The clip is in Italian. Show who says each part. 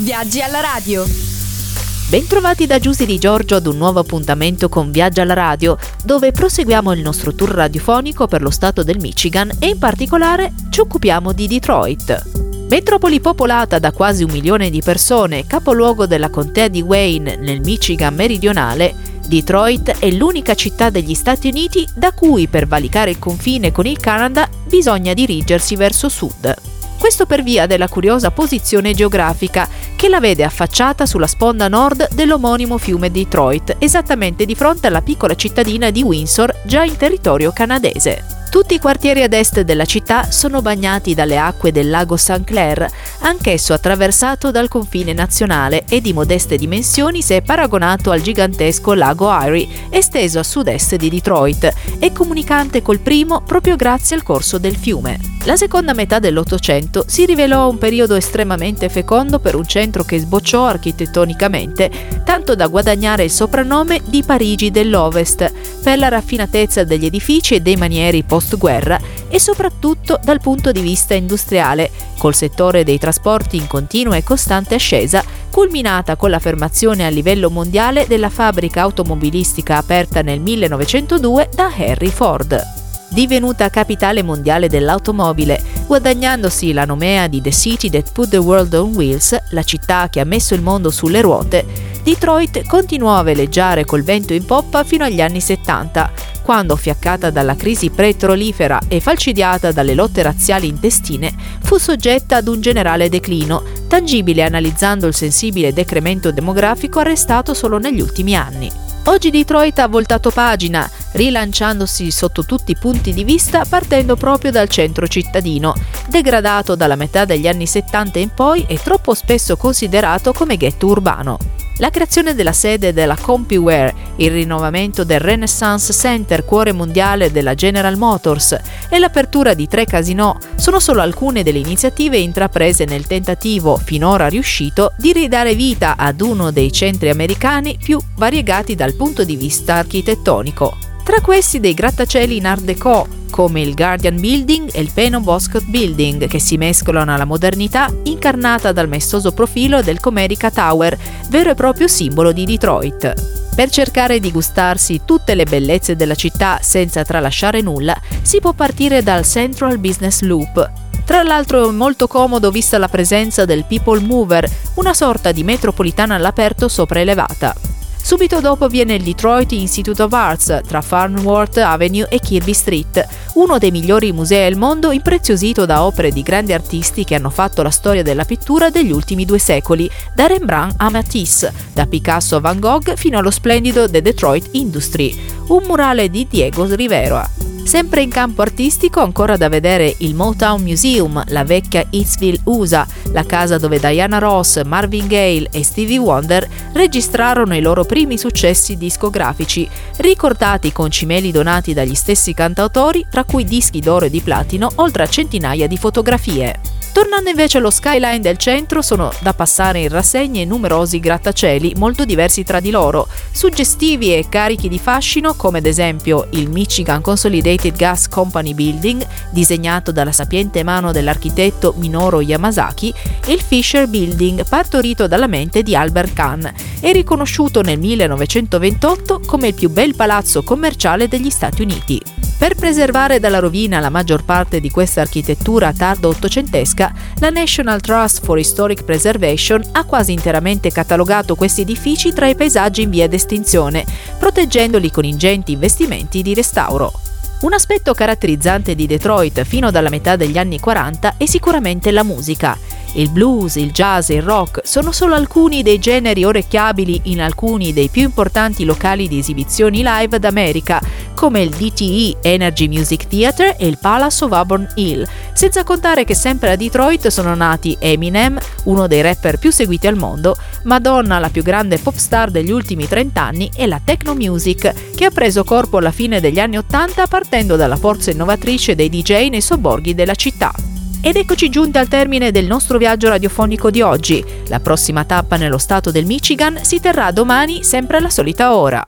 Speaker 1: Viaggi alla radio.
Speaker 2: Bentrovati da Giusy di Giorgio ad un nuovo appuntamento con Viaggia alla radio, dove proseguiamo il nostro tour radiofonico per lo stato del Michigan e in particolare ci occupiamo di Detroit. Metropoli popolata da quasi un milione di persone, capoluogo della contea di Wayne nel Michigan meridionale, Detroit è l'unica città degli Stati Uniti da cui per valicare il confine con il Canada bisogna dirigersi verso sud. Questo per via della curiosa posizione geografica che la vede affacciata sulla sponda nord dell'omonimo fiume Detroit, esattamente di fronte alla piccola cittadina di Windsor, già in territorio canadese. Tutti i quartieri ad est della città sono bagnati dalle acque del lago St. Clair, anch'esso attraversato dal confine nazionale e di modeste dimensioni se paragonato al gigantesco lago Erie, esteso a sud-est di Detroit e comunicante col primo proprio grazie al corso del fiume. La seconda metà dell'Ottocento si rivelò un periodo estremamente fecondo per un centro che sbocciò architettonicamente, tanto da guadagnare il soprannome di Parigi dell'Ovest, per la raffinatezza degli edifici e dei manieri post post-guerra e soprattutto dal punto di vista industriale, col settore dei trasporti in continua e costante ascesa, culminata con l'affermazione a livello mondiale della fabbrica automobilistica aperta nel 1902 da Henry Ford divenuta capitale mondiale dell'automobile, guadagnandosi la nomea di The City That Put the World on Wheels, la città che ha messo il mondo sulle ruote, Detroit continuò a veleggiare col vento in poppa fino agli anni 70, quando, fiaccata dalla crisi petrolifera e falcidiata dalle lotte razziali intestine, fu soggetta ad un generale declino, tangibile analizzando il sensibile decremento demografico arrestato solo negli ultimi anni. Oggi Detroit ha voltato pagina, rilanciandosi sotto tutti i punti di vista partendo proprio dal centro cittadino, degradato dalla metà degli anni 70 in poi e troppo spesso considerato come ghetto urbano. La creazione della sede della CompuWare, il rinnovamento del Renaissance Center, cuore mondiale della General Motors, e l'apertura di tre casinò sono solo alcune delle iniziative intraprese nel tentativo, finora riuscito, di ridare vita ad uno dei centri americani più variegati dal punto di vista architettonico. Tra questi dei grattacieli in Art Deco, come il Guardian Building e il Peno Boscott Building, che si mescolano alla modernità incarnata dal maestoso profilo del Comerica Tower, vero e proprio simbolo di Detroit. Per cercare di gustarsi tutte le bellezze della città senza tralasciare nulla, si può partire dal Central Business Loop, tra l'altro è molto comodo vista la presenza del People Mover, una sorta di metropolitana all'aperto sopraelevata. Subito dopo viene il Detroit Institute of Arts tra Farnworth Avenue e Kirby Street, uno dei migliori musei al mondo impreziosito da opere di grandi artisti che hanno fatto la storia della pittura degli ultimi due secoli, da Rembrandt a Matisse, da Picasso a Van Gogh fino allo splendido The Detroit Industry, un murale di Diego Rivera. Sempre in campo artistico ancora da vedere il Motown Museum, la vecchia Eastville USA, la casa dove Diana Ross, Marvin Gaye e Stevie Wonder registrarono i loro primi successi discografici, ricordati con cimeli donati dagli stessi cantautori, tra cui dischi d'oro e di platino, oltre a centinaia di fotografie. Tornando invece allo skyline del centro, sono da passare in rassegna numerosi grattacieli molto diversi tra di loro, suggestivi e carichi di fascino come ad esempio il Michigan Consolidated Gas Company Building, disegnato dalla sapiente mano dell'architetto Minoru Yamazaki, e il Fisher Building, partorito dalla mente di Albert Kahn e riconosciuto nel 1928 come il più bel palazzo commerciale degli Stati Uniti. Per preservare dalla rovina la maggior parte di questa architettura tardo ottocentesca, la National Trust for Historic Preservation ha quasi interamente catalogato questi edifici tra i paesaggi in via d'estinzione, proteggendoli con ingenti investimenti di restauro. Un aspetto caratterizzante di Detroit fino dalla metà degli anni 40 è sicuramente la musica. Il blues, il jazz e il rock sono solo alcuni dei generi orecchiabili in alcuni dei più importanti locali di esibizioni live d'America, come il DTE Energy Music Theatre e il Palace of Auburn Hill, senza contare che sempre a Detroit sono nati Eminem, uno dei rapper più seguiti al mondo, Madonna, la più grande pop star degli ultimi 30 anni, e la techno music, che ha preso corpo alla fine degli anni 80 partendo dalla forza innovatrice dei DJ nei sobborghi della città. Ed eccoci giunti al termine del nostro viaggio radiofonico di oggi. La prossima tappa nello stato del Michigan si terrà domani sempre alla solita ora.